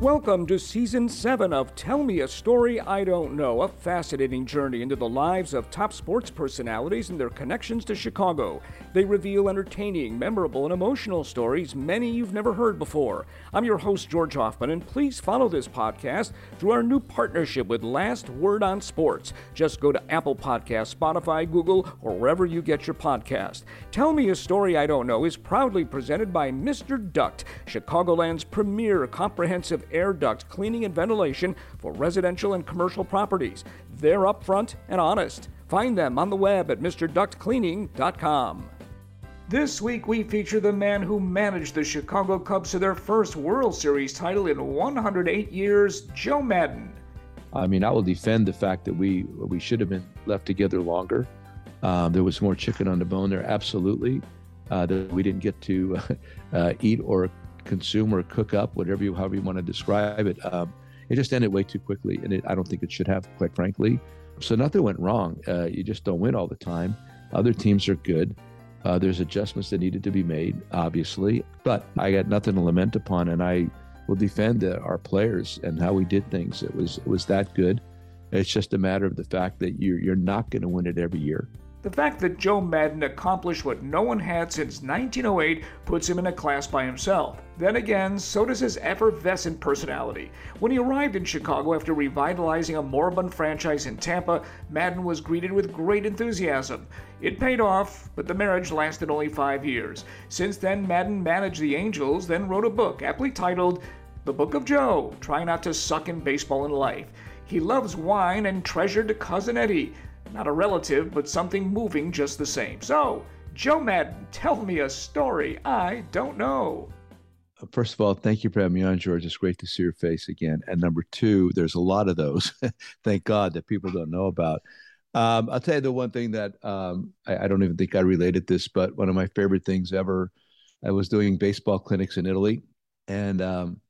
Welcome to Season 7 of Tell Me a Story I Don't Know, a fascinating journey into the lives of top sports personalities and their connections to Chicago. They reveal entertaining, memorable, and emotional stories many you've never heard before. I'm your host, George Hoffman, and please follow this podcast through our new partnership with Last Word on Sports. Just go to Apple Podcasts, Spotify, Google, or wherever you get your podcast. Tell Me a Story I Don't Know is proudly presented by Mr. Duct, Chicagoland's premier comprehensive air duct cleaning and ventilation for residential and commercial properties. They're upfront and honest. Find them on the web at MrDuctCleaning.com. This week we feature the man who managed the Chicago Cubs to their first World Series title in 108 years, Joe Maddon. I mean, I will defend the fact that we we should have been left together longer. Um, there was more chicken on the bone there, absolutely. Uh, that we didn't get to uh, eat or consume or cook up, whatever you, however you want to describe it. Um, it just ended way too quickly, and it, I don't think it should have, quite frankly. So nothing went wrong. Uh, you just don't win all the time. Other teams are good. Uh, there's adjustments that needed to be made, obviously, but I got nothing to lament upon, and I will defend uh, our players and how we did things. It was it was that good. It's just a matter of the fact that you're you're not going to win it every year. The fact that Joe Maddon accomplished what no one had since 1908 puts him in a class by himself. Then again, so does his effervescent personality. When he arrived in Chicago after revitalizing a moribund franchise in Tampa, Maddon was greeted with great enthusiasm. It paid off, but the marriage lasted only five years. Since then, Maddon managed the Angels, then wrote a book aptly titled The Book of Joe Try Not to Suck in Baseball and Life. He loves wine and treasured Cousin Eddie, not a relative, but something moving just the same. So, Joe Maddon, tell me a story I don't know. Uh, first of all, thank you for having me on, George. It's great to see your face again. And number two, there's a lot of those, thank God, that people don't know about. Um, I'll tell you the one thing that um, I, I, don't even think I related this, but one of my favorite things ever. I was doing baseball clinics in Italy, and um,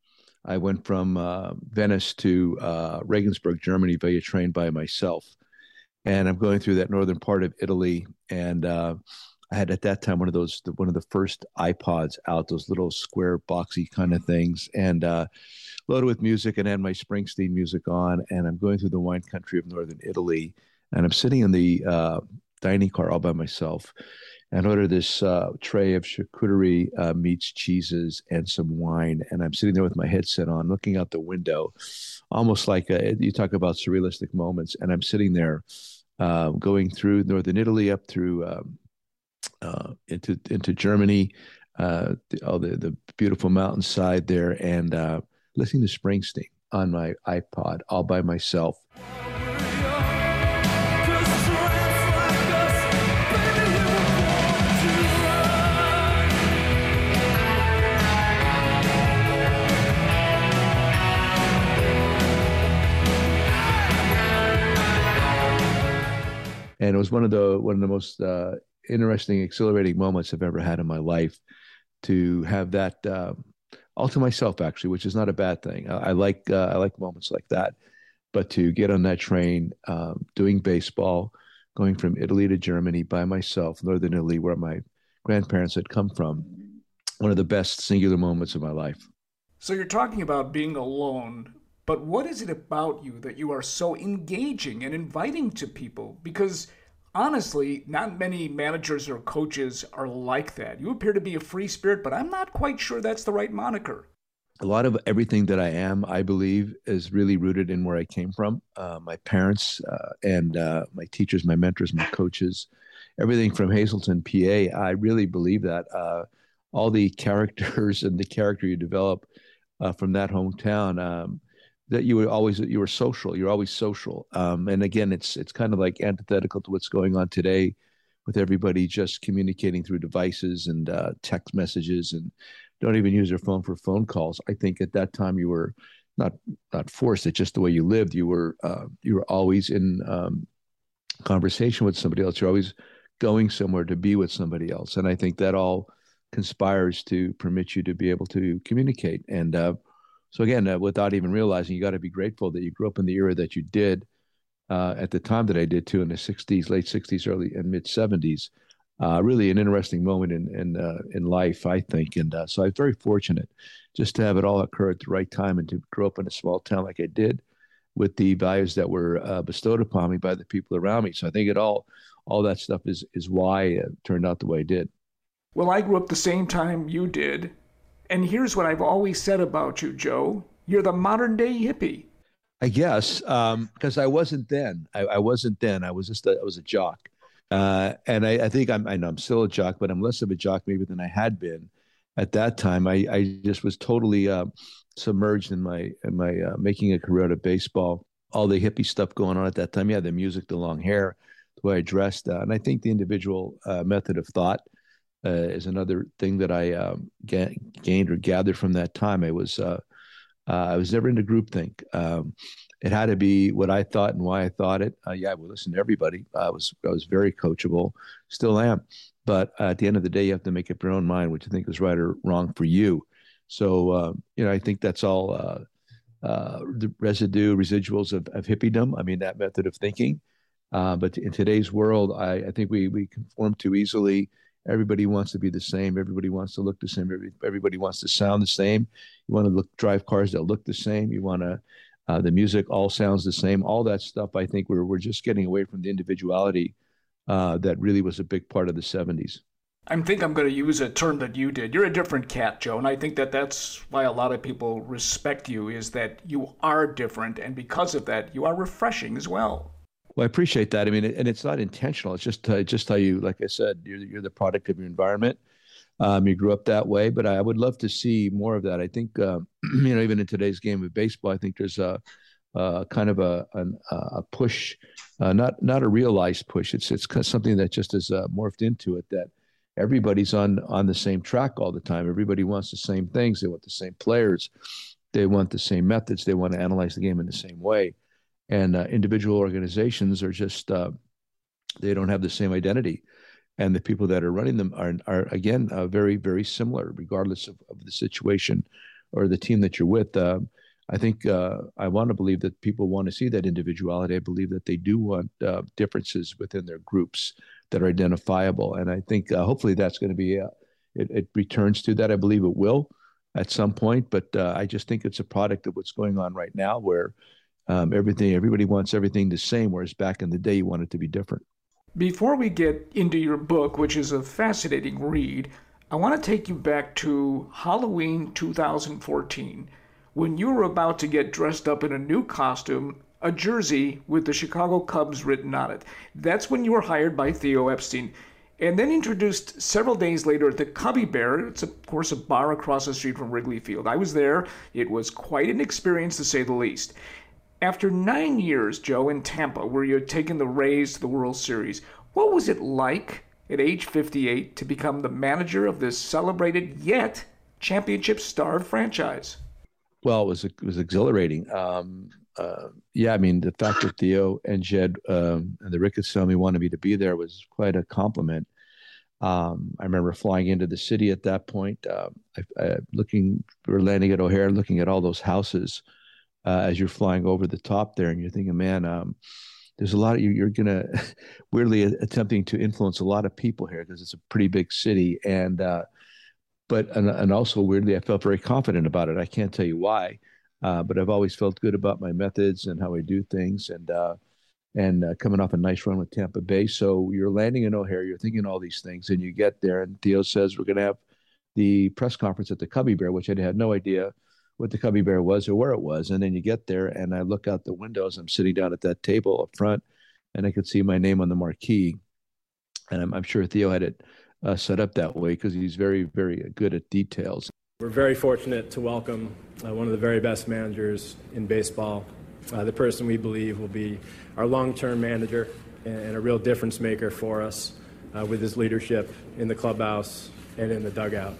I went from uh, Venice to uh, Regensburg, Germany, via train by myself and I'm going through that northern part of Italy, and uh, I had at that time one of those one of the first iPods out, those little square boxy kind of things, and uh, loaded with music, and had my Springsteen music on, and I'm going through the wine country of northern Italy, and I'm sitting in the uh, dining car all by myself. And order this uh, tray of charcuterie uh, meats, cheeses, and some wine. And I'm sitting there with my headset on, looking out the window, almost like a, you talk about surrealistic moments. And I'm sitting there uh, going through northern Italy up through um, uh, into into Germany, uh, the, all the the beautiful mountainside there, and uh, listening to Springsteen on my iPod all by myself. And it was one of the one of the most uh, interesting, exhilarating moments I've ever had in my life to have that uh, all to myself actually, which is not a bad thing. I, I like uh, I like moments like that, but to get on that train, um, doing baseball, going from Italy to Germany by myself, northern Italy, where my grandparents had come from, one of the best singular moments of my life. So you're talking about being alone but what is it about you that you are so engaging and inviting to people? Because honestly, not many managers or coaches are like that. You appear to be a free spirit, but I'm not quite sure that's the right moniker. A lot of everything that I am, I believe, is really rooted in where I came from. Uh, my parents uh, and uh, my teachers, my mentors, my coaches, everything from Hazleton, PA. I really believe that. Uh, all the characters and the character you develop uh, from that hometown. Um, that you were always you were social. You're always social. Um, and again, it's it's kind of like antithetical to what's going on today, with everybody just communicating through devices and uh, text messages and don't even use their phone for phone calls. I think at that time you were not not forced. It's just the way you lived. You were uh, you were always in um, conversation with somebody else. You're always going somewhere to be with somebody else. And I think that all conspires to permit you to be able to communicate. And uh, so again, uh, without even realizing, you got to be grateful that you grew up in the era that you did uh, at the time that I did too, in the '60s, late '60s, early and mid '70s. uh, really an interesting moment in in uh, in life, I think. And uh, so I was very fortunate just to have it all occur at the right time and to grow up in a small town like I did, with the values that were uh, bestowed upon me by the people around me. So I think it all all that stuff is is why it turned out the way it did. Well, I grew up the same time you did, and here's what I've always said about you, Joe: you're the modern day hippie. I guess because um, I wasn't then. I, I, wasn't then. I was just a, I was a jock. Uh, and I, I, think I'm, I know I'm still a jock, but I'm less of a jock maybe than I had been at that time. I, I just was totally uh, submerged in my in my uh, making a career out of baseball. All the hippie stuff going on at that time. Yeah, the music, the long hair, the way I dressed, uh, and I think the individual uh, method of thought uh, is another thing that I um, ga- gained or gathered from that time. I was I was never into groupthink. Um, it had to be what I thought and why I thought it. Uh, yeah, I would listen to everybody. I was I was very coachable, still am. But uh, at the end of the day, you have to make up your own mind what you think is right or wrong for you. So uh, you know, I think that's all uh, uh, the residue residuals of, of hippiedom. I mean, that method of thinking. Uh, but in today's world, I, I think we we conform too easily. Everybody wants to be the same. Everybody wants to look the same. Every, everybody wants to sound the same. You want to look drive cars that look the same. You want to uh, the music all sounds the same. All that stuff, I think we're we're just getting away from the individuality uh, that really was a big part of the '70s. I think I'm going to use a term that you did. You're a different cat, Joe, and I think that that's why a lot of people respect you. Is that you are different, and because of that, you are refreshing as well. Well, I appreciate that. I mean, and it's not intentional. It's just uh, just how you, like I said, you're you're the product of your environment. Um, you grew up that way, but I would love to see more of that. I think uh, you know, even in today's game of baseball, I think there's a, a kind of a a push, uh, not not a realized push. It's it's something that just has uh, morphed into it that everybody's on on the same track all the time. Everybody wants the same things. They want the same players. They want the same methods. They want to analyze the game in the same way. And uh, individual organizations are just uh, they don't have the same identity. And the people that are running them are, are again uh, very very similar regardless of, of the situation or the team that you're with. Uh, i think uh, i want to believe that people want to see that individuality. I believe that they do want uh, differences within their groups that are identifiable. And i think uh, hopefully that's going to be it, it, returns to that. I believe it will at some point but i just think it's a product of what's going on right now where um, everything everybody wants everything the same whereas back in the day you want it to be different before we get into your book, which is a fascinating read, I want to take you back to Halloween 2014 when you were about to get dressed up in a new costume, a jersey with the Chicago Cubs written on it. That's when you were hired by Theo Epstein and then introduced several days later at the Cubby Bear. It's, of course, a bar across the street from Wrigley Field. I was there. It was quite an experience, to say the least. After nine years, Joe, in Tampa, where you had taken the Rays to the World Series, what was it like at age 58 to become the manager of this celebrated yet championship starved franchise? Well, it was it was exhilarating. Um, uh, yeah, I mean the fact that Theo and Jed um, and the Ricketts family wanted me to be there was quite a compliment. Um, I remember flying into the city at that point, uh, I, I, looking, we were landing at O'Hare, looking at all those houses uh, as you're flying over the top there, and you're thinking, man, um, there's a lot of you. You're gonna weirdly attempting to influence a lot of people here because it's a pretty big city, and uh, but and, and also weirdly, I felt very confident about it. I can't tell you why, uh, but I've always felt good about my methods and how I do things, and uh, and uh, coming off a nice run with Tampa Bay. So you're landing in O'Hare, you're thinking all these things, and you get there, and Theo says we're going to have the press conference at the Cubby Bear, which I had no idea what the Cubby Bear was or where it was. And then you get there, and I look out the windows. I'm sitting down at that table up front, and I could see my name on the marquee. And I'm, I'm sure Theo had it uh, set up that way because he's very, very good at details. We're very fortunate to welcome uh, one of the very best managers in baseball, uh, the person we believe will be our long term manager and a real difference maker for us uh, with his leadership in the clubhouse and in the dugout.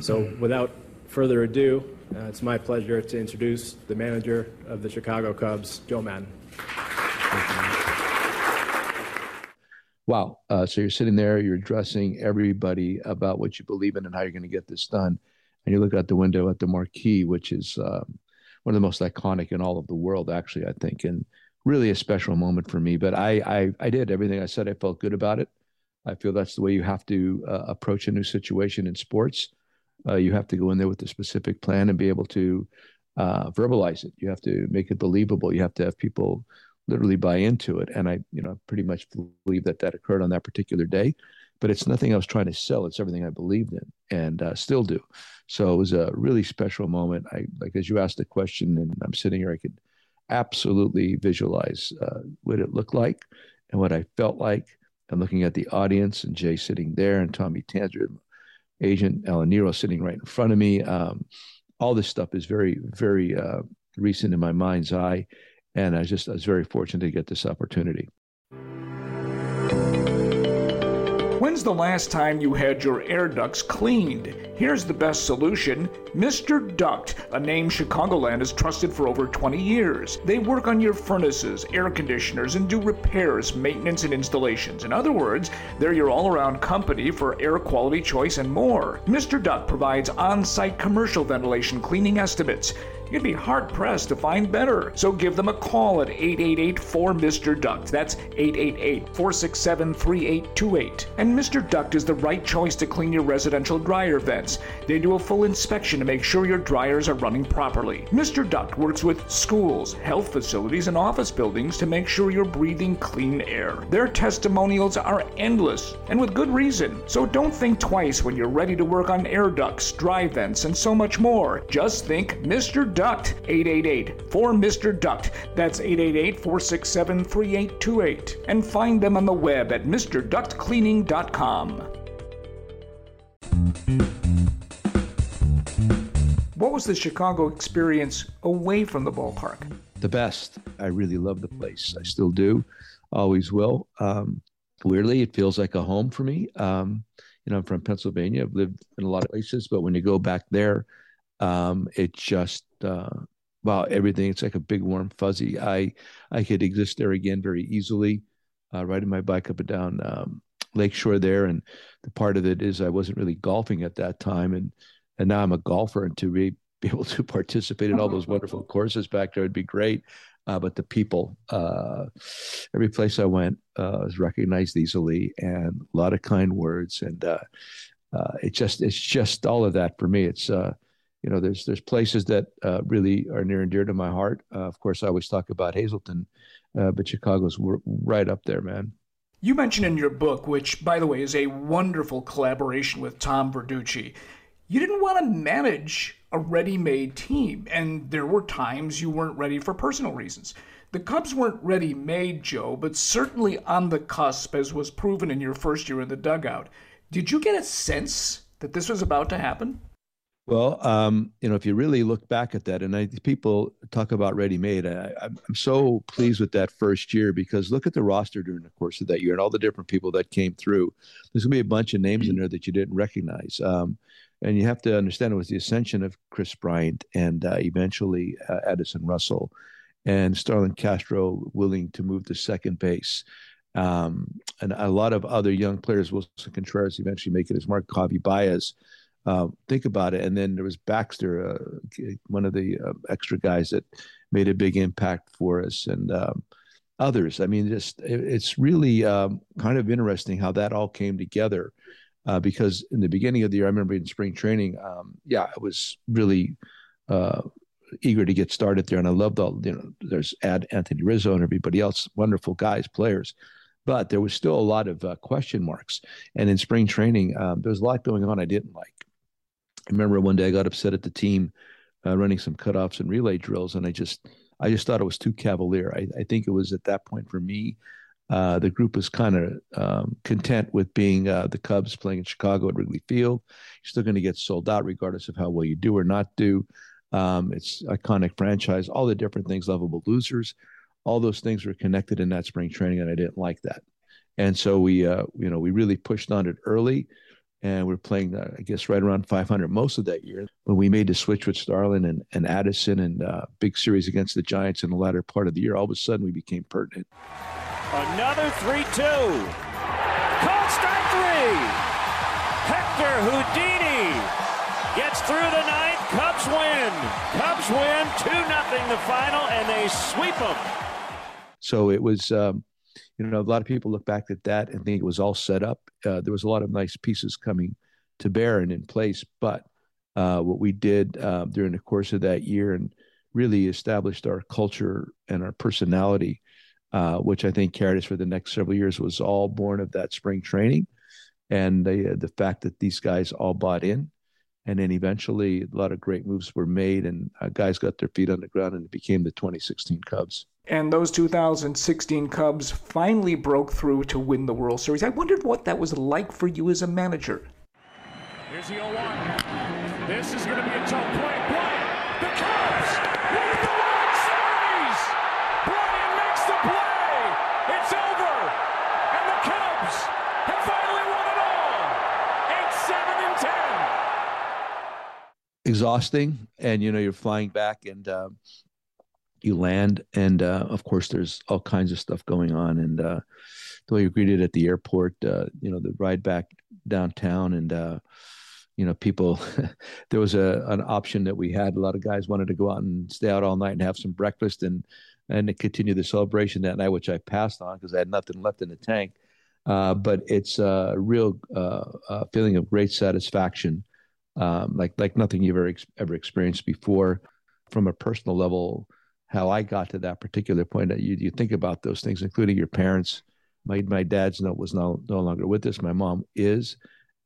So, without further ado, uh, it's my pleasure to introduce the manager of the Chicago Cubs, Joe Maddon. Wow. Uh, so you're sitting there, you're addressing everybody about what you believe in and how you're going to get this done. And you look out the window at the marquee, which is um, one of the most iconic in all of the world, actually, I think, and really a special moment for me. But I, I, I did everything I said. I felt good about it. I feel that's the way you have to uh, approach a new situation in sports. Uh, you have to go in there with a specific plan and be able to uh, verbalize it. You have to make it believable. You have to have people literally buy into it. And I, you know, pretty much believe that that occurred on that particular day. But it's nothing I was trying to sell. It's everything I believed in and uh, still do. So it was a really special moment. I like as you asked the question, and I'm sitting here, I could absolutely visualize uh, what it looked like and what I felt like. And looking at the audience and Jay sitting there and Tommy Tanzer, agent Alan Nero sitting right in front of me. Um, all this stuff is very, very uh, recent in my mind's eye. And I just I was very fortunate to get this opportunity. When's the last time you had your air ducts cleaned? Here's the best solution Mr. Duct, a name Chicagoland has trusted for over 20 years. They work on your furnaces, air conditioners, and do repairs, maintenance, and installations. In other words, they're your all around company for air quality choice and more. Mr. Duct provides on site commercial ventilation cleaning estimates. You'd be hard pressed to find better. So give them a call at 888 4 Mr. Duct. That's 888 467 3828. And Mr. Duct is the right choice to clean your residential dryer vents. They do a full inspection to make sure your dryers are running properly. Mr. Duct works with schools, health facilities, and office buildings to make sure you're breathing clean air. Their testimonials are endless, and with good reason. So don't think twice when you're ready to work on air ducts, dry vents, and so much more. Just think Mr. Duct, 888 for Mr. Duct. That's 888 467 3828. And find them on the web at MrDuctCleaning.com. What was the Chicago experience away from the ballpark? The best. I really love the place. I still do, always will. Um, weirdly, it feels like a home for me. Um, you know, I'm from Pennsylvania. I've lived in a lot of places, but when you go back there, um, it just uh, wow, everything. It's like a big warm fuzzy. I I could exist there again very easily, uh, riding my bike up and down um, Lakeshore there. And the part of it is I wasn't really golfing at that time, and and now I'm a golfer, and to be, be able to participate in all those wonderful courses back there would be great. Uh, but the people, uh, every place I went uh, was recognized easily, and a lot of kind words, and uh, uh, it just it's just all of that for me. It's uh, you know, there's there's places that uh, really are near and dear to my heart. Uh, of course, I always talk about Hazleton, uh, but Chicago's right up there, man. You mentioned in your book, which, by the way, is a wonderful collaboration with Tom Verducci, you didn't want to manage a ready-made team, and there were times you weren't ready for personal reasons. The Cubs weren't ready-made, Joe, but certainly on the cusp, as was proven in your first year in the dugout. Did you get a sense that this was about to happen? Well, um, you know, if you really look back at that, and I, people talk about ready-made, I, I'm so pleased with that first year because look at the roster during the course of that year and all the different people that came through. There's gonna be a bunch of names in there that you didn't recognize, um, and you have to understand it was the ascension of Kris Bryant and uh, eventually uh, Addison Russell and Starlin Castro willing to move to second base. Um, and a lot of other young players, Willson Contreras eventually making his mark, Javy Baez uh, think about it. And then there was Baxter, uh, one of the uh, extra guys that made a big impact for us, and um, others. I mean, just it, it's really um, kind of interesting how that all came together. Uh, because in the beginning of the year, I remember in spring training, um, yeah, I was really uh, eager to get started there, and I loved all. You know, there's Ad Anthony Rizzo and everybody else, wonderful guys, players but there was still a lot of uh, question marks. And in spring training, um, there was a lot going on I didn't like. I remember one day I got upset at the team uh, running some cutoffs and relay drills, and I just I just thought it was too cavalier. I, I think it was at that point for me. Uh, the group was kind of um, content with being uh, the Cubs playing in Chicago at Wrigley Field. You're still going to get sold out regardless of how well you do or not do. Um, it's iconic franchise, all the different things, lovable losers, all those things were connected in that spring training, and I didn't like that. And so we, uh, you know, we really pushed on it early and we are playing, uh, I guess, right around 500 most of that year. When we made the switch with Starlin and, and Addison and uh, big series against the Giants in the latter part of the year, all of a sudden we became pertinent. Another 3 2. Called strike three. Hector Houdini gets through the ninth. Cubs win. Cubs win 2 0 the final, and they sweep them. So it was. Um, you know, a lot of people look back at that and think it was all set up. Uh, there was a lot of nice pieces coming to bear and in place, but uh, what we did uh, during the course of that year and really established our culture and our personality, uh, which I think carried us for the next several years, was all born of that spring training and the the fact that these guys all bought in and then eventually a lot of great moves were made and uh, guys got their feet on the ground and it became the 2016 cubs and those 2016 cubs finally broke through to win the world series. I wondered what that was like for you as a manager. Here's the 0-1 this is going to be a tough play. Bryant, the cubs win the world series. Bryant makes the play. It's over. And the cubs have finally won it all. 8 7 and 10 exhausting and you know you're flying back and um, you land and uh, of course there's all kinds of stuff going on and uh, the way you're greeted at the airport uh, you know the ride back downtown and uh, you know people there was a an option that we had a lot of guys wanted to go out and stay out all night and have some breakfast and and continue the celebration that night which i passed on because i had nothing left in the tank uh, but it's a real uh, feeling of great satisfaction um, like like nothing you've ever ever experienced before. From a personal level, how I got to that particular point, that you you think about those things, including your parents. My my dad's no was no no longer with us. My mom is,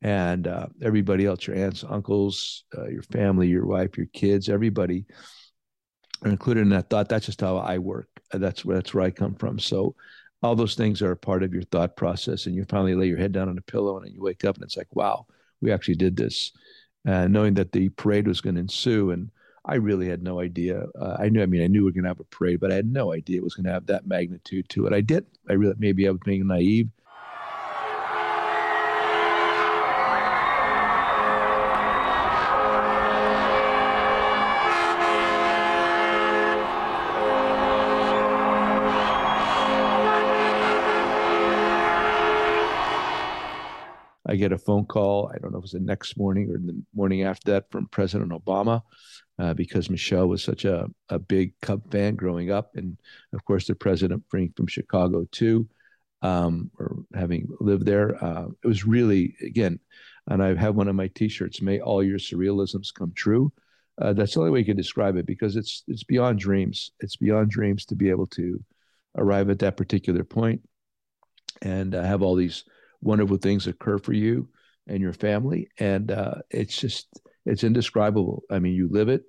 and uh, everybody else, your aunts, uncles, uh, your family, your wife, your kids, everybody are included in that thought. That's just how I work. That's where that's where I come from. So all those things are a part of your thought process, and you finally lay your head down on a pillow, and you wake up, and it's like, wow, we actually did this uh, knowing that the parade was going to ensue. And I really had no idea. Uh, I knew, I mean, I knew we were going to have a parade, but I had no idea it was going to have that magnitude to it. I did. I really, maybe I was being naive. I get a phone call. I don't know if it was the next morning or the morning after that from President Obama, uh, because Michelle was such a, a big Cub fan growing up. And of course, the president being from Chicago too, um, or having lived there. Uh, it was really, again, and I have one of my t shirts, May All Your Surrealisms Come True. Uh, that's the only way you can describe it because it's it's beyond dreams. It's beyond dreams to be able to arrive at that particular point and uh, have all these wonderful things occur for you and your family. And uh, it's just it's indescribable. I mean you live it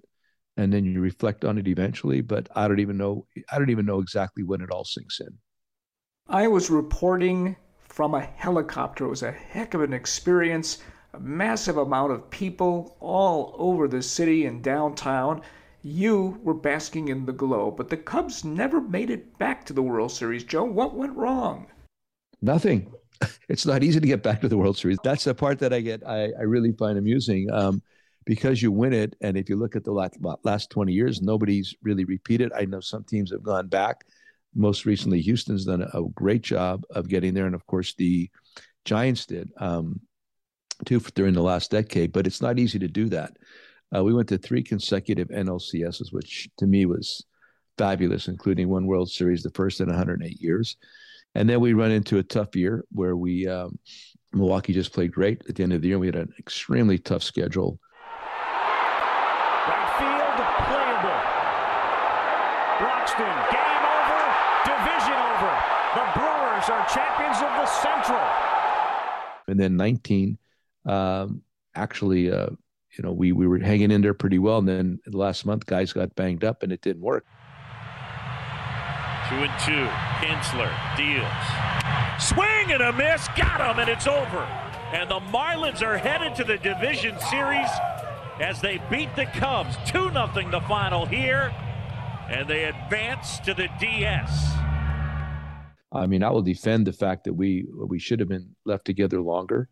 and then you reflect on it eventually but i don't even know i don't even know exactly when it all sinks in. I was reporting from a helicopter. It was a heck of an experience. A massive amount of people all over the city and downtown. You were basking in the glow but the cubs never made it back to the world series joe. What went wrong? Nothing it's not easy to get back to the World Series. That's the part that I get, I, I really find amusing um, because you win it. And if you look at the last, last 20 years, nobody's really repeated. I know some teams have gone back. Most recently, Houston's done a, a great job of getting there. And of course, the Giants did um, too during the last decade, but it's not easy to do that. Uh, we went to three consecutive NLCSs, which to me was fabulous, including one World Series, the first in 108 years. And then we run into a tough year where we um, Milwaukee just played great at the end of the year. We had an extremely tough schedule. Right field, playable. Broxton, game over, division over. The Brewers are champions of the Central. And then 19, um, actually, uh, you know, we we were hanging in there pretty well. And then last month, guys got banged up, and it didn't work. Two and two. Kintzler deals. Swing and a miss. Got him, and it's over. And the Marlins are headed to the division series as they beat the Cubs. 2 0 the final here. And they advance to the DS. I mean, I will defend the fact that we we should have been left together longer.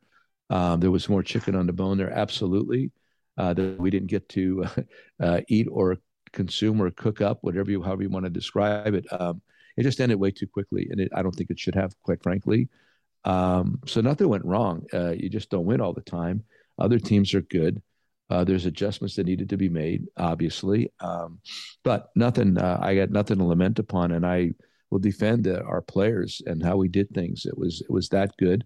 Um, there was more chicken on the bone there, absolutely. Uh, that we didn't get to uh, eat or consume or cook up, whatever you, however you want to describe it. Um, it just ended way too quickly, and it, I don't think it should have, quite frankly. Um, so nothing went wrong. Uh, you just don't win all the time. Other teams are good. Uh, there's adjustments that needed to be made, obviously, um, but nothing. Uh, I got nothing to lament upon, and I will defend uh, our players and how we did things. It was it was that good.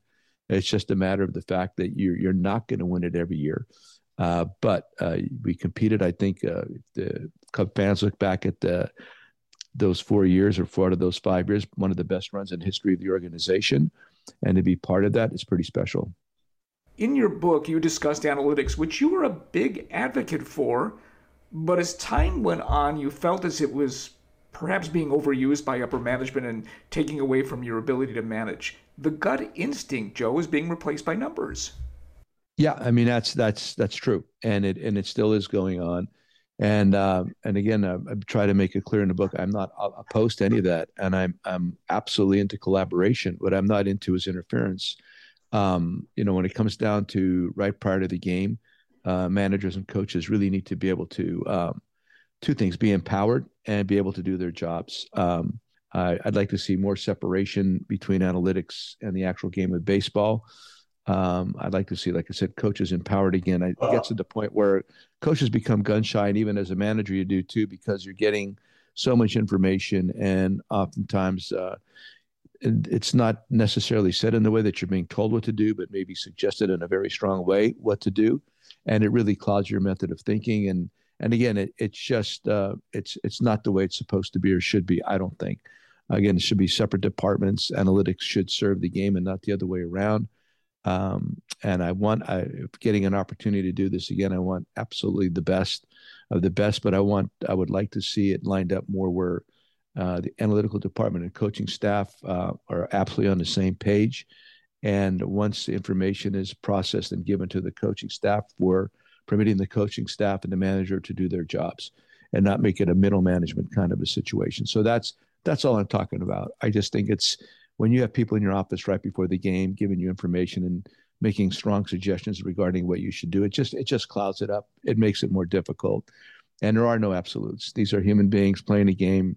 It's just a matter of the fact that you're you're not going to win it every year. Uh, but uh, we competed. I think uh, the Cub fans look back at the, those four years or four out of those five years, one of the best runs in history of the organization, and to be part of that is pretty special. In your book, you discussed analytics, which you were a big advocate for, but as time went on, you felt as it was perhaps being overused by upper management and taking away from your ability to manage. The gut instinct, Joe, is being replaced by numbers. Yeah, I mean that's that's that's true, and it and it still is going on, and uh, and again, I, I, try to make it clear in the book. I'm not opposed to any of that, and I'm I'm absolutely into collaboration. What I'm not into is interference. Um, you know, when it comes down to right prior to the game, uh, managers and coaches really need to be able to um, two things: be empowered and be able to do their jobs. Um, I, would like to see more separation between analytics and the actual game of baseball. Um, I'd like to see, like I said, coaches empowered again. It gets to the point where coaches become gun shy, and even as a manager, you do too, because you're getting so much information, and oftentimes uh, it's not necessarily said in the way that you're being told what to do, but maybe suggested in a very strong way what to do, and it really clouds your method of thinking. And and again, it, it's just uh, it's it's not the way it's supposed to be or should be. I don't think. Again, it should be separate departments. Analytics should serve the game and not the other way around. Um, and I want, I, getting an opportunity to do this again, I want absolutely the best of the best, but I want, I would like to see it lined up more where uh, the analytical department and coaching staff uh, are absolutely on the same page. And once the information is processed and given to the coaching staff, we're permitting the coaching staff and the manager to do their jobs and not make it a middle management kind of a situation. So that's that's all I'm talking about. I just think it's when you have people in your office right before the game giving you information and making strong suggestions regarding what you should do, it just it just clouds it up. It makes it more difficult. And there are no absolutes. These are human beings playing a game.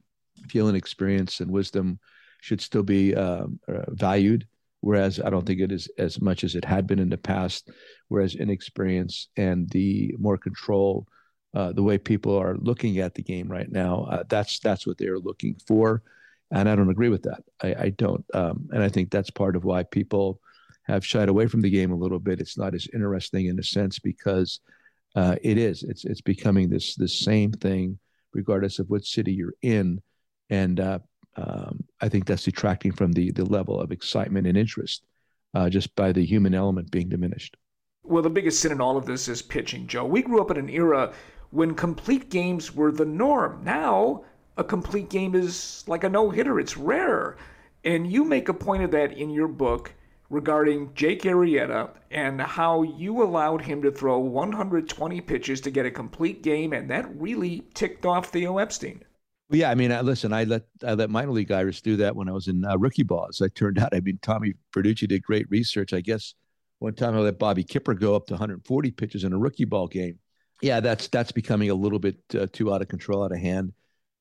Feeling experience and wisdom should still be um, uh, valued, whereas I don't think it is as much as it had been in the past. Whereas inexperience and the more control, uh, the way people are looking at the game right now, uh, that's that's what they're looking for and I don't agree with that. I, I don't, um, and I think that's part of why people have shied away from the game a little bit. It's not as interesting in a sense because uh, it is. It's it's becoming this this same thing, regardless of what city you're in, and uh, um, I think that's detracting from the the level of excitement and interest, uh, just by the human element being diminished. Well, the biggest sin in all of this is pitching, Joe. We grew up in an era when complete games were the norm. Now a complete game is like a no hitter, it's rare. And you make a point of that in your book regarding Jake Arrieta and how you allowed him to throw 120 pitches to get a complete game, and that really ticked off Theo Epstein. Yeah, I mean, I, listen, I let I let minor league guys do that when I was in uh, rookie ball. As I turned out, I mean, Tommy Verducci did great research. I guess one time I let Bobby Kipper go up to 140 pitches in a rookie ball game. Yeah, that's that's becoming a little bit uh, too out of control, out of hand.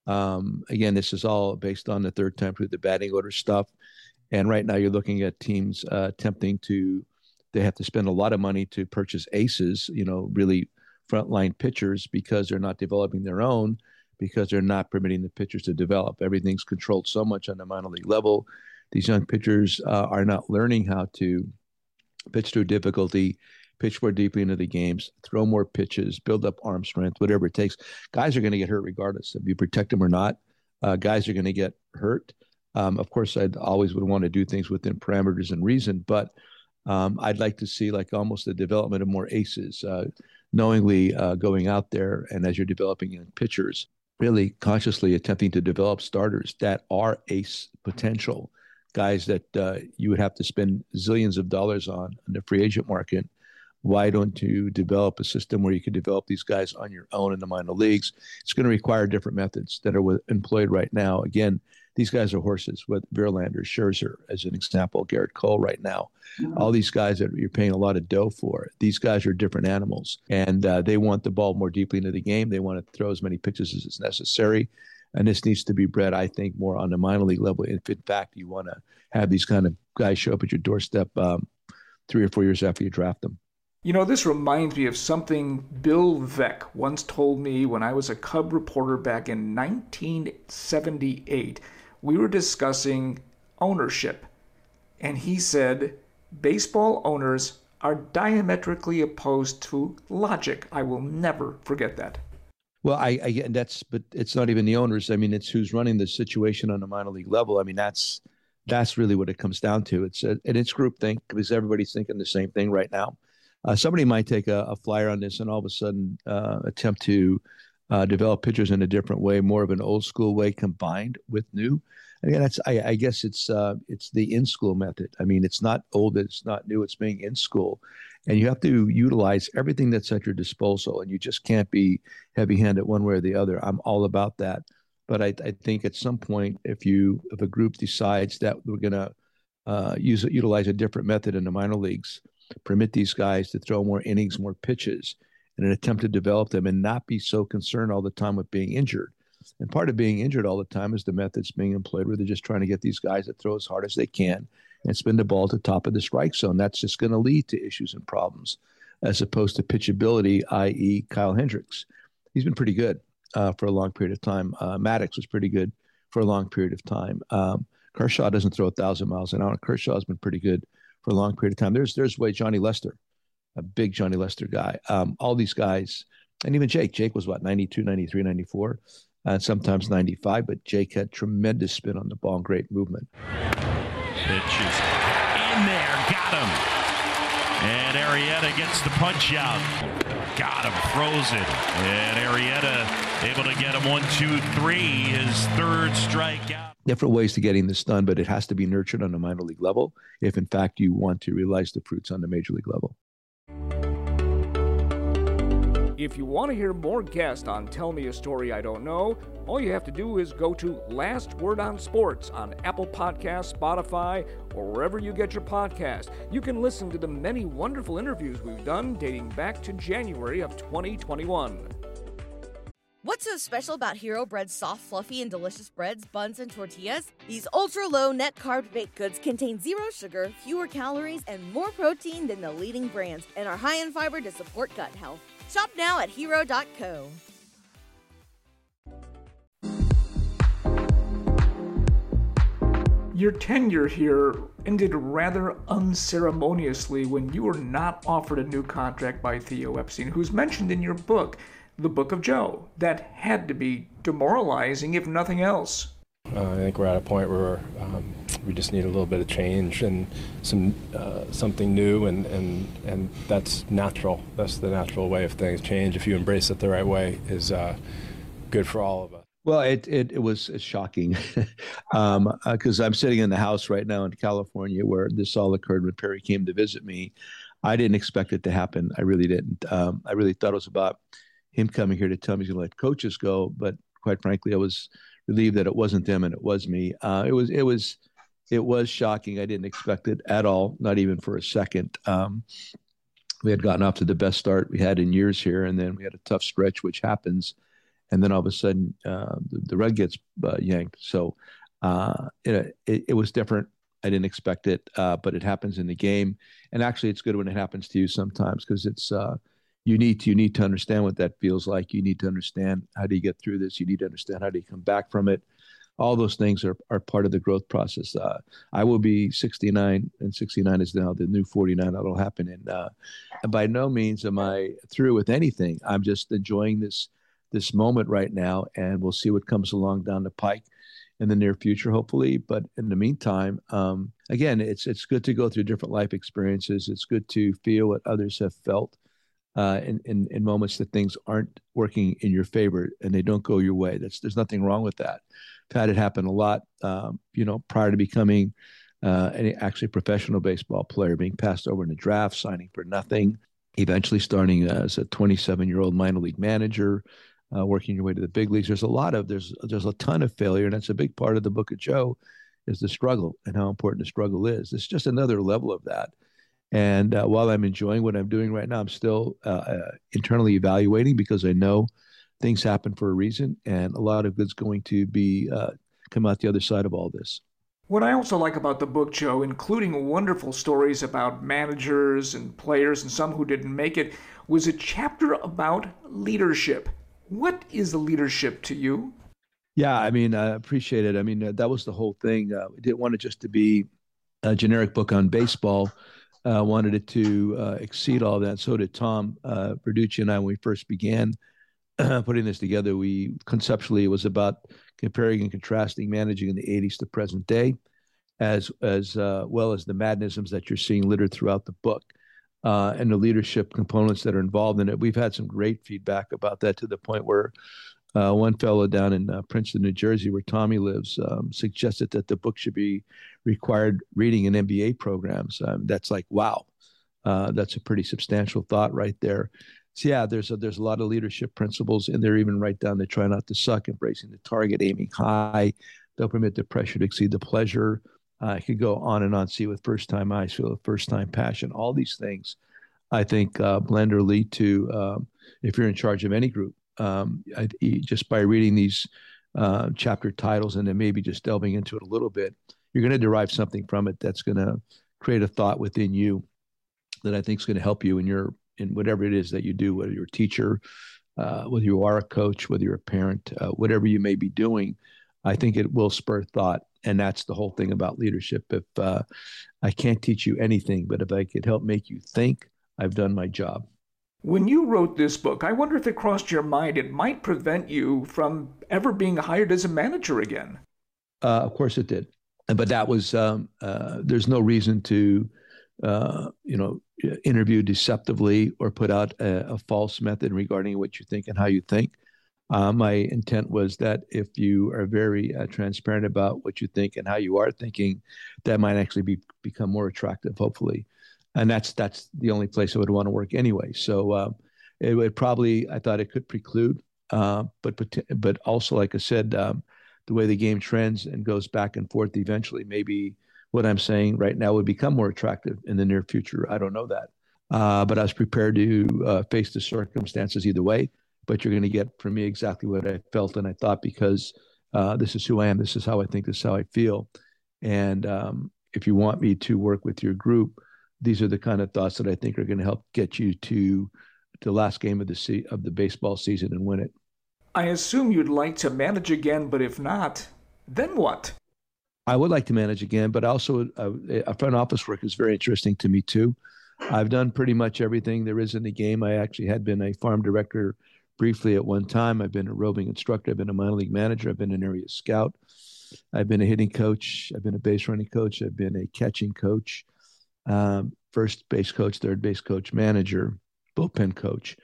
Um, again, this is all based on the third time through the batting order stuff. And right now, you're looking at teams uh, attempting to, they have to spend a lot of money to purchase aces, you know, really frontline pitchers because they're not developing their own, because they're not permitting the pitchers to develop. Everything's controlled so much on the minor league level. These young pitchers uh, are not learning how to pitch through difficulty pitch more deeply into the games, throw more pitches, build up arm strength, whatever it takes. Guys are going to get hurt regardless if you protect them or not. Uh, guys are going to get hurt. Um, of course, I'd always would want to do things within parameters and reason, but um, I'd like to see like almost the development of more aces, uh, knowingly uh, going out there and as you're developing young pitchers, really consciously attempting to develop starters that are ace potential, guys that uh, you would have to spend zillions of dollars on in the free agent market why don't you develop a system where you can develop these guys on your own in the minor leagues? It's going to require different methods that are employed right now. Again, these guys are horses with Verlander, Scherzer, as an example, Gerrit Cole right now. Mm-hmm. All these guys that you're paying a lot of dough for, these guys are different animals. And uh, they want the ball more deeply into the game. They want to throw as many pitches as is necessary. And this needs to be bred, I think, more on the minor league level. If in fact you want to have these kind of guys show up at your doorstep um, three or four years after you draft them. You know, this reminds me of something Bill Veeck once told me when I was a Cub reporter back in 1978. we were discussing ownership. And he said, baseball owners are diametrically opposed to logic. I will never forget that. Well, I, I that's, but it's not even the owners. I mean, it's who's running the situation on the minor league level. I mean, that's that's really what it comes down to. It's a, and it's groupthink because everybody's thinking the same thing right now. Uh, somebody might take a, a, flyer on this and all of a sudden uh, attempt to uh, develop pitchers in a different way, more of an old school way combined with new. Again, that's I, I guess it's uh, it's the in school method. I mean, it's not old, it's not new. It's being in school, and you have to utilize everything that's at your disposal, and you just can't be heavy handed one way or the other. I'm all about that, but I, I think at some point, if you if a group decides that we're going to uh, use utilize a different method in the minor leagues, permit these guys to throw more innings, more pitches, in an attempt to develop them, and not be so concerned all the time with being injured and part of being injured all the time is the methods being employed where they're just trying to get these guys to throw as hard as they can and spin the ball to top of the strike zone. That's just going to lead to issues and problems as opposed to pitchability, i.e., Kyle Hendricks. He's been pretty good uh, for a long period of time. Uh, Maddux was pretty good for a long period of time. Um, Kershaw doesn't throw a thousand miles an hour. Kershaw has been pretty good for a long period of time. There's there's way Johnny Lester, a big Johnny Lester guy. Um, all these guys, and even Jake. Jake was what 92, 93, 94 and sometimes 95. But Jake had tremendous spin on the ball great movement. In there, got him. And Arrieta gets the punch out. Got him, throws it. And Arrieta able to get him one, two, three. His third strikeout. Different ways to getting this done, but it has to be nurtured on a minor league level if, in fact, you want to realize the fruits on the major league level. If you want to hear more guests on Tell Me a Story I Don't Know, all you have to do is go to Last Word on Sports on Apple Podcasts, Spotify, or wherever you get your podcast. You can listen to the many wonderful interviews we've done dating back to January of 2021. What's so special about Hero Bread's soft, fluffy, and delicious breads, buns, and tortillas? These ultra low net carb baked goods contain zero sugar, fewer calories, and more protein than the leading brands, and are high in fiber to support gut health. Shop now at hero.co. Your tenure here ended rather unceremoniously when you were not offered a new contract by Theo Epstein, who's mentioned in your book, The Book of Joe. That had to be demoralizing, if nothing else. Uh, I think we're at a point where um, we just need a little bit of change and some uh, something new, and, and and that's natural. That's the natural way of things. Change, if you embrace it the right way, is uh, good for all of us. Well, it it, it was shocking because um, uh, I'm sitting in the house right now in California where this all occurred when Perry came to visit me. I didn't expect it to happen. I really didn't. Um, I really thought it was about him coming here to tell me he's going to let coaches go, but quite frankly, I was relieved that it wasn't them and it was me. Uh, it was it was it was shocking. I didn't expect it at all, not even for a second. Um, we had gotten off to the best start we had in years here, and then we had a tough stretch, which happens, and then all of a sudden uh, the, the, rug gets uh, yanked. So uh, it, it, it was different. I didn't expect it, uh, but it happens in the game, and actually, it's good when it happens to you sometimes because it's uh, you need to you need to understand what that feels like. You need to understand how do you get through this. You need to understand how do you come back from it. All those things are, are part of the growth process. Uh, I will be 69, and 69 is now the new 49. That'll happen. And, uh, by no means am I through with anything. I'm just enjoying this this moment right now, and we'll see what comes along down the pike in the near future, hopefully. But in the meantime, um, again, it's it's good to go through different life experiences. It's good to feel what others have felt uh, in, in, in moments that things aren't working in your favor and they don't go your way. That's there's nothing wrong with that. I've had it happen a lot. Um, you know, prior to becoming uh, an actually professional baseball player, being passed over in the draft, signing for nothing, eventually starting as a 27 year old minor league manager. Uh, working your way to the big leagues. There's a lot of there's there's a ton of failure, and that's a big part of the Book of Joe, is the struggle and how important the struggle is. It's just another level of that and uh, while I'm enjoying what I'm doing right now, I'm still uh, uh, internally evaluating because I know things happen for a reason, and a lot of good's going to be uh, come out the other side of all this. What I also like about the book, Joe, including wonderful stories about managers and players and some who didn't make it, was a chapter about leadership. What is leadership to you? Yeah, I mean, I appreciate it. I mean, uh, that was the whole thing. Uh, we didn't want it just to be a generic book on baseball. Uh, wanted it to uh, exceed all that. So did Tom uh, Verducci and I when we first began putting this together. We conceptually it was about comparing and contrasting managing in the 80s to present day, as as uh, well as the Maddonisms that you're seeing littered throughout the book. Uh, and the leadership components that are involved in it. We've had some great feedback about that to the point where uh, one fellow down in uh, Princeton, New Jersey, where Tommy lives, um, suggested that the book should be required reading in MBA programs. Um, that's like, wow, uh, that's a pretty substantial thought right there. So yeah, there's a, there's a lot of leadership principles in there, even right down to try not to suck, embracing the target, aiming high. Don't permit the pressure to exceed the pleasure. I could go on and on. See with first time eyes, feel the first time passion. All these things, I think, uh, blend or lead to um, if you're in charge of any group um, I, just by reading these uh, chapter titles and then maybe just delving into it a little bit, you're going to derive something from it that's going to create a thought within you that I think is going to help you in your in whatever it is that you do, whether you're a teacher, uh, whether you are a coach, whether you're a parent, uh, whatever you may be doing. I think it will spur thought, and that's the whole thing about leadership. If uh, I can't teach you anything, but if I could help make you think, I've done my job. When you wrote this book, I wonder if it crossed your mind it might prevent you from ever being hired as a manager again. Uh, of course it did. But that was, um, uh, there's no reason to, uh, you know, interview deceptively or put out a, a, false method regarding what you think and how you think. Uh, my intent was that if you are very uh, transparent about what you think and how you are thinking, that might actually be become more attractive, hopefully and that's that's the only place I would want to work anyway. So uh, it would probably I thought it could preclude, uh, but but also like I said, um, the way the game trends and goes back and forth, eventually maybe what I'm saying right now would become more attractive in the near future. I don't know that, uh, but I was prepared to uh, face the circumstances either way. But you're going to get from me exactly what I felt and I thought because uh, this is who I am. This is how I think. This is how I feel. And um, if you want me to work with your group these are the kind of thoughts that I think are going to help get you to the last game of the se- of the baseball season and win it. I assume you'd like to manage again, but if not, then what? I would like to manage again, but also uh, a front office work is very interesting to me too. I've done pretty much everything there is in the game. I actually had been a farm director briefly at one time. I've been a roving instructor. I've been a minor league manager. I've been an area scout. I've been a hitting coach. I've been a base running coach. I've been a catching coach um, first base coach, third base coach, manager, bullpen coach.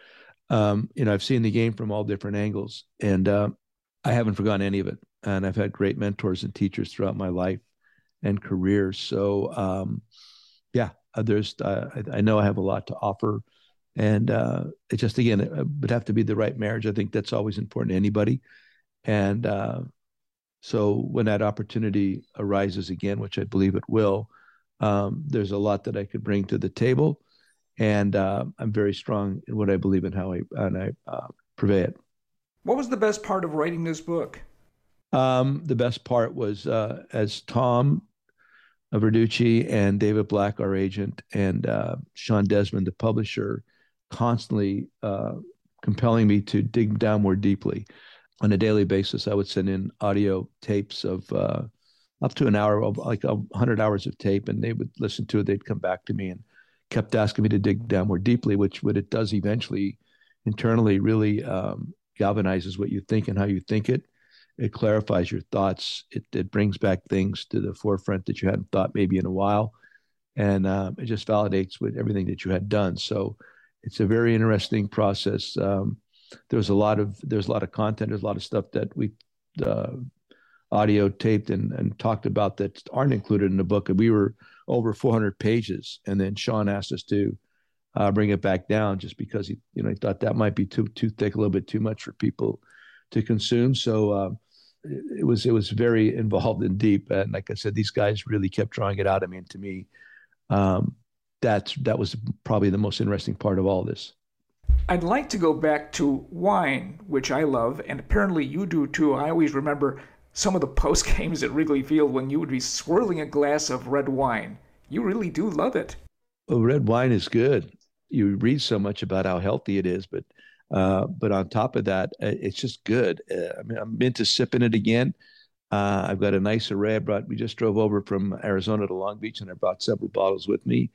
Um, you know, I've seen the game from all different angles, and uh, I haven't forgotten any of it. And I've had great mentors and teachers throughout my life and career. So, um, yeah, uh, there's uh, I, I, know I have a lot to offer, and uh, it just again it would have to be the right marriage. I think that's always important to anybody, and uh, so when that opportunity arises again, which I believe it will, um, there's a lot that I could bring to the table, and uh, I'm very strong in what I believe in how I and I uh, purvey it. What was the best part of writing this book? Um, the best part was uh, as Tom Verducci and David Black, our agent, and uh, Sean Desmond, the publisher, constantly uh, compelling me to dig down more deeply. On a daily basis, I would send in audio tapes of uh, up to an hour of like a hundred hours of tape, and they would listen to it. They'd come back to me and kept asking me to dig down more deeply, which what it does eventually internally really um, galvanizes what you think and how you think it. It clarifies your thoughts. It, it brings back things to the forefront that you hadn't thought maybe in a while, and um, it just validates with everything that you had done. So it's a very interesting process. Um, there's a lot of there's a lot of content. There's a lot of stuff that we uh, audio taped and, and talked about that aren't included in the book. And we were over 400 pages. And then Sean asked us to uh, bring it back down just because he, you know, he thought that might be too too thick, a little bit too much for people to consume. So uh, it, was it was very involved and deep. And like I said, these guys really kept drawing it out. I mean, to me, um, that's that was probably the most interesting part of all this. I'd like to go back to wine, which I love, and apparently you do too. I always remember some of the post games at Wrigley Field when you would be swirling a glass of red wine. You really do love it. Well, red wine is good. You read so much about how healthy it is, but Uh, but on top of that, uh, it's just good. Uh, I mean, I'm into sipping it again. Uh, I've got a nice array. I brought. We just drove over from Arizona to Long Beach, and I brought several bottles with me.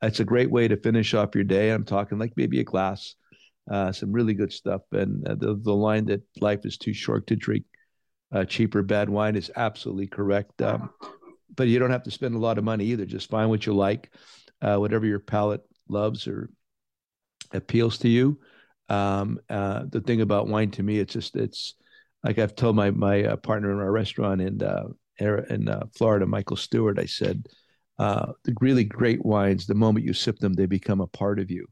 It's a great way to finish off your day. I'm talking like maybe a glass, uh, some really good stuff. And uh, the the line that life is too short to drink cheaper bad wine is absolutely correct. Um, but you don't have to spend a lot of money either. Just find what you like, whatever your palate loves or appeals to you. Um, uh, the thing about wine to me, it's just it's like I've told my my uh, partner in our restaurant in uh, in uh, Florida, Michael Stewart. I said uh, the really great wines, the moment you sip them, they become a part of you,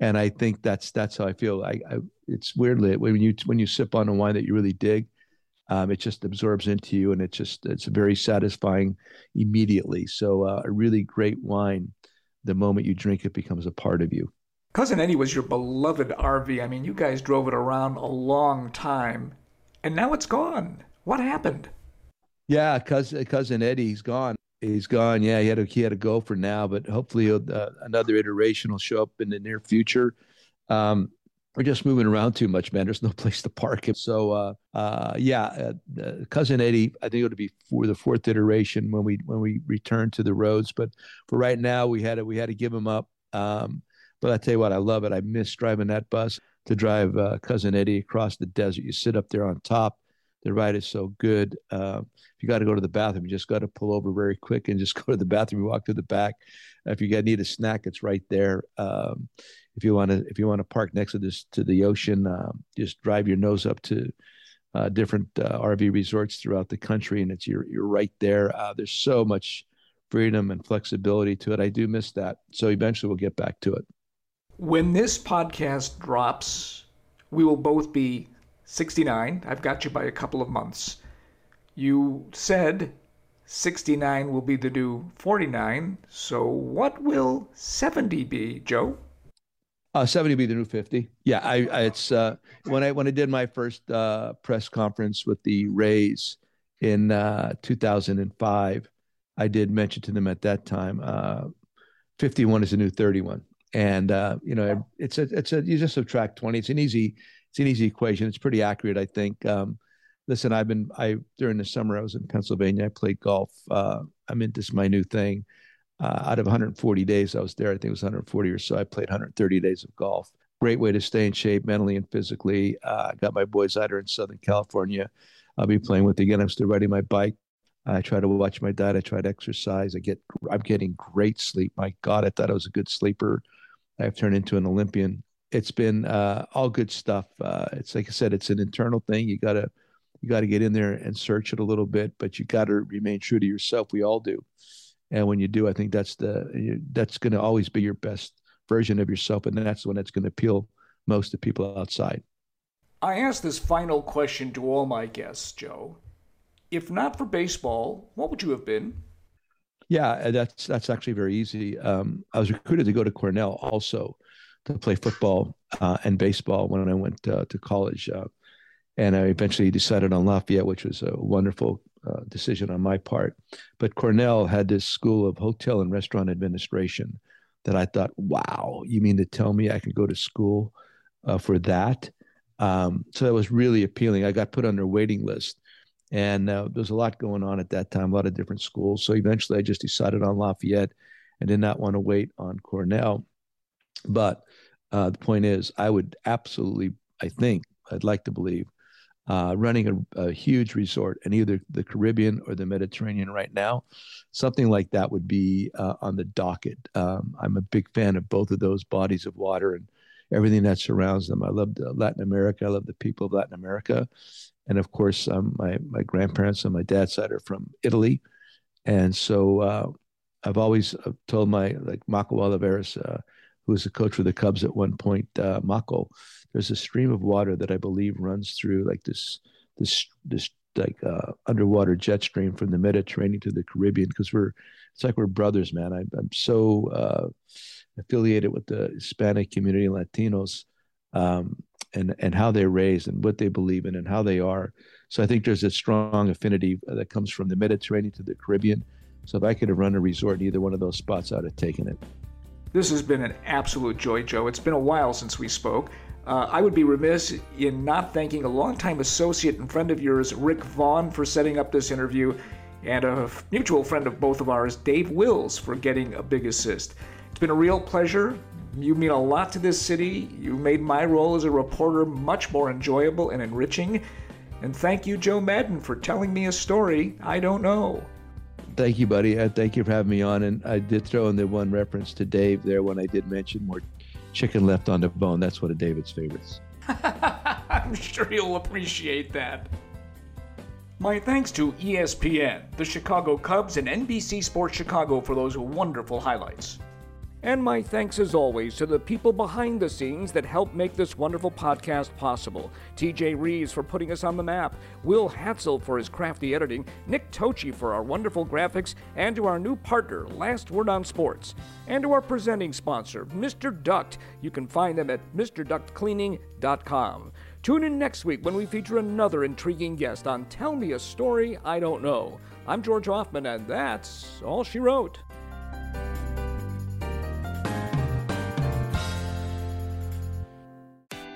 and I think that's that's how I feel. I, I it's weirdly when you when you sip on a wine that you really dig. Um, it just absorbs into you, and it's just it's very satisfying immediately. So uh, a really great wine, the moment you drink it, becomes a part of you. Cousin Eddie was your beloved RV. I mean, you guys drove it around a long time, and now it's gone. What happened? Yeah, cousin cousin Eddie's gone. He's gone. Yeah, he had to he had to go for now, but hopefully uh, another iteration will show up in the near future. Um, we're just moving around too much, man. There's no place to park it. So, uh, uh, yeah, uh, cousin Eddie, I think it'll be for the fourth iteration when we when we return to the roads. But for right now, we had to we had to give him up. Um, but I tell you what, I love it. I miss driving that bus to drive uh, cousin Eddie across the desert. You sit up there on top. The ride is so good. Uh, if you got to go to the bathroom, you just got to pull over very quick and just go to the bathroom. You walk to the back. If you got need a snack, it's right there. Um, if you want to, if you want to park next to this to the ocean, uh, just drive your nose up to uh, different uh, RV resorts throughout the country, and it's you're you're right there. Uh, there's so much freedom and flexibility to it. I do miss that. So eventually, we'll get back to it. When this podcast drops, we will both be 69. I've got you by a couple of months. You said 69 will be the new 49. So what will 70 be, Joe? Uh, 70 be the new 50. Yeah, I, I it's uh, when I when I did my first uh, press conference with the Rays in uh, 2005, I did mention to them at that time, uh, 51 is the new 31 and uh, you know it's a it's a you just subtract 20 it's an easy it's an easy equation it's pretty accurate i think um, listen i've been i during the summer i was in pennsylvania i played golf uh, i'm into this my new thing uh, out of 140 days i was there i think it was 140 or so i played 130 days of golf great way to stay in shape mentally and physically uh, i got my boys out here in southern california i'll be playing with again i'm still riding my bike I try to watch my diet. I try to exercise. I get, I'm getting great sleep. My God, I thought I was a good sleeper. I've turned into an Olympian. It's been uh, all good stuff. Uh, it's like I said, it's an internal thing. You gotta you gotta get in there and search it a little bit, but you got to remain true to yourself. We all do, and when you do, I think that's the that's going to always be your best version of yourself, and that's the one that's going to appeal most to people outside. I ask this final question to all my guests, Joe. If not for baseball, what would you have been? Yeah, that's that's actually very easy. Um, I was recruited to go to Cornell also to play football uh, and baseball when I went uh, to college, uh, and I eventually decided on Lafayette, which was a wonderful uh, decision on my part. But Cornell had this school of hotel and restaurant administration that I thought, wow, you mean to tell me I can go to school for that? Um, so that was really appealing. I got put on their waiting list and uh, there was a lot going on at that time, a lot of different schools. So eventually I just decided on Lafayette and did not want to wait on Cornell. But uh, the point is, I would absolutely, I think, I'd like to believe, uh, running a, a, huge resort in either the Caribbean or the Mediterranean right now, something like that would be uh, on the docket. Um, I'm a big fan of both of those bodies of water and everything that surrounds them. I love Latin America. I love the people of Latin America and of course, um, my my grandparents on my dad's side are from Italy, and so uh, I've always uh, told my like Mako Oliveras, uh, who was a coach for the Cubs at one point, uh, Mako, there's a stream of water that I believe runs through like this this this like uh, underwater jet stream from the Mediterranean to the Caribbean because we're it's like we're brothers, man. I, I'm so uh, affiliated with the Hispanic community Latinos. Um, and and how they're raised and what they believe in and how they are. So I think there's a strong affinity that comes from the Mediterranean to the Caribbean. So if I could have run a resort in either one of those spots, I'd have taken it. This has been an absolute joy, Joe. It's been a while since we spoke. Uh, I would be remiss in not thanking a longtime associate and friend of yours, Rick Vaughn, for setting up this interview, and a mutual friend of both of ours, Dave Wills, for getting a big assist. It's been a real pleasure. You mean a lot to this city. You made my role as a reporter much more enjoyable and enriching. And thank you, Joe Maddon, for telling me a story I don't know. Thank you, buddy. Uh, thank you for having me on. And I did throw in the one reference to Dave there when I did mention more chicken left on the bone. That's one of David's favorites. I'm sure you'll appreciate that. My thanks to ESPN, the Chicago Cubs, and NBC Sports Chicago for those wonderful highlights. And my thanks, as always, to the people behind the scenes that help make this wonderful podcast possible. TJ Reeves for putting us on the map, Will Hatzel for his crafty editing, Nick Tochi for our wonderful graphics, and to our new partner, Last Word on Sports. And to our presenting sponsor, Mr. Duct. You can find them at MrDuctCleaning.com. Tune in next week when we feature another intriguing guest on Tell Me a Story I Don't Know. I'm George Hoffman, and that's all she wrote.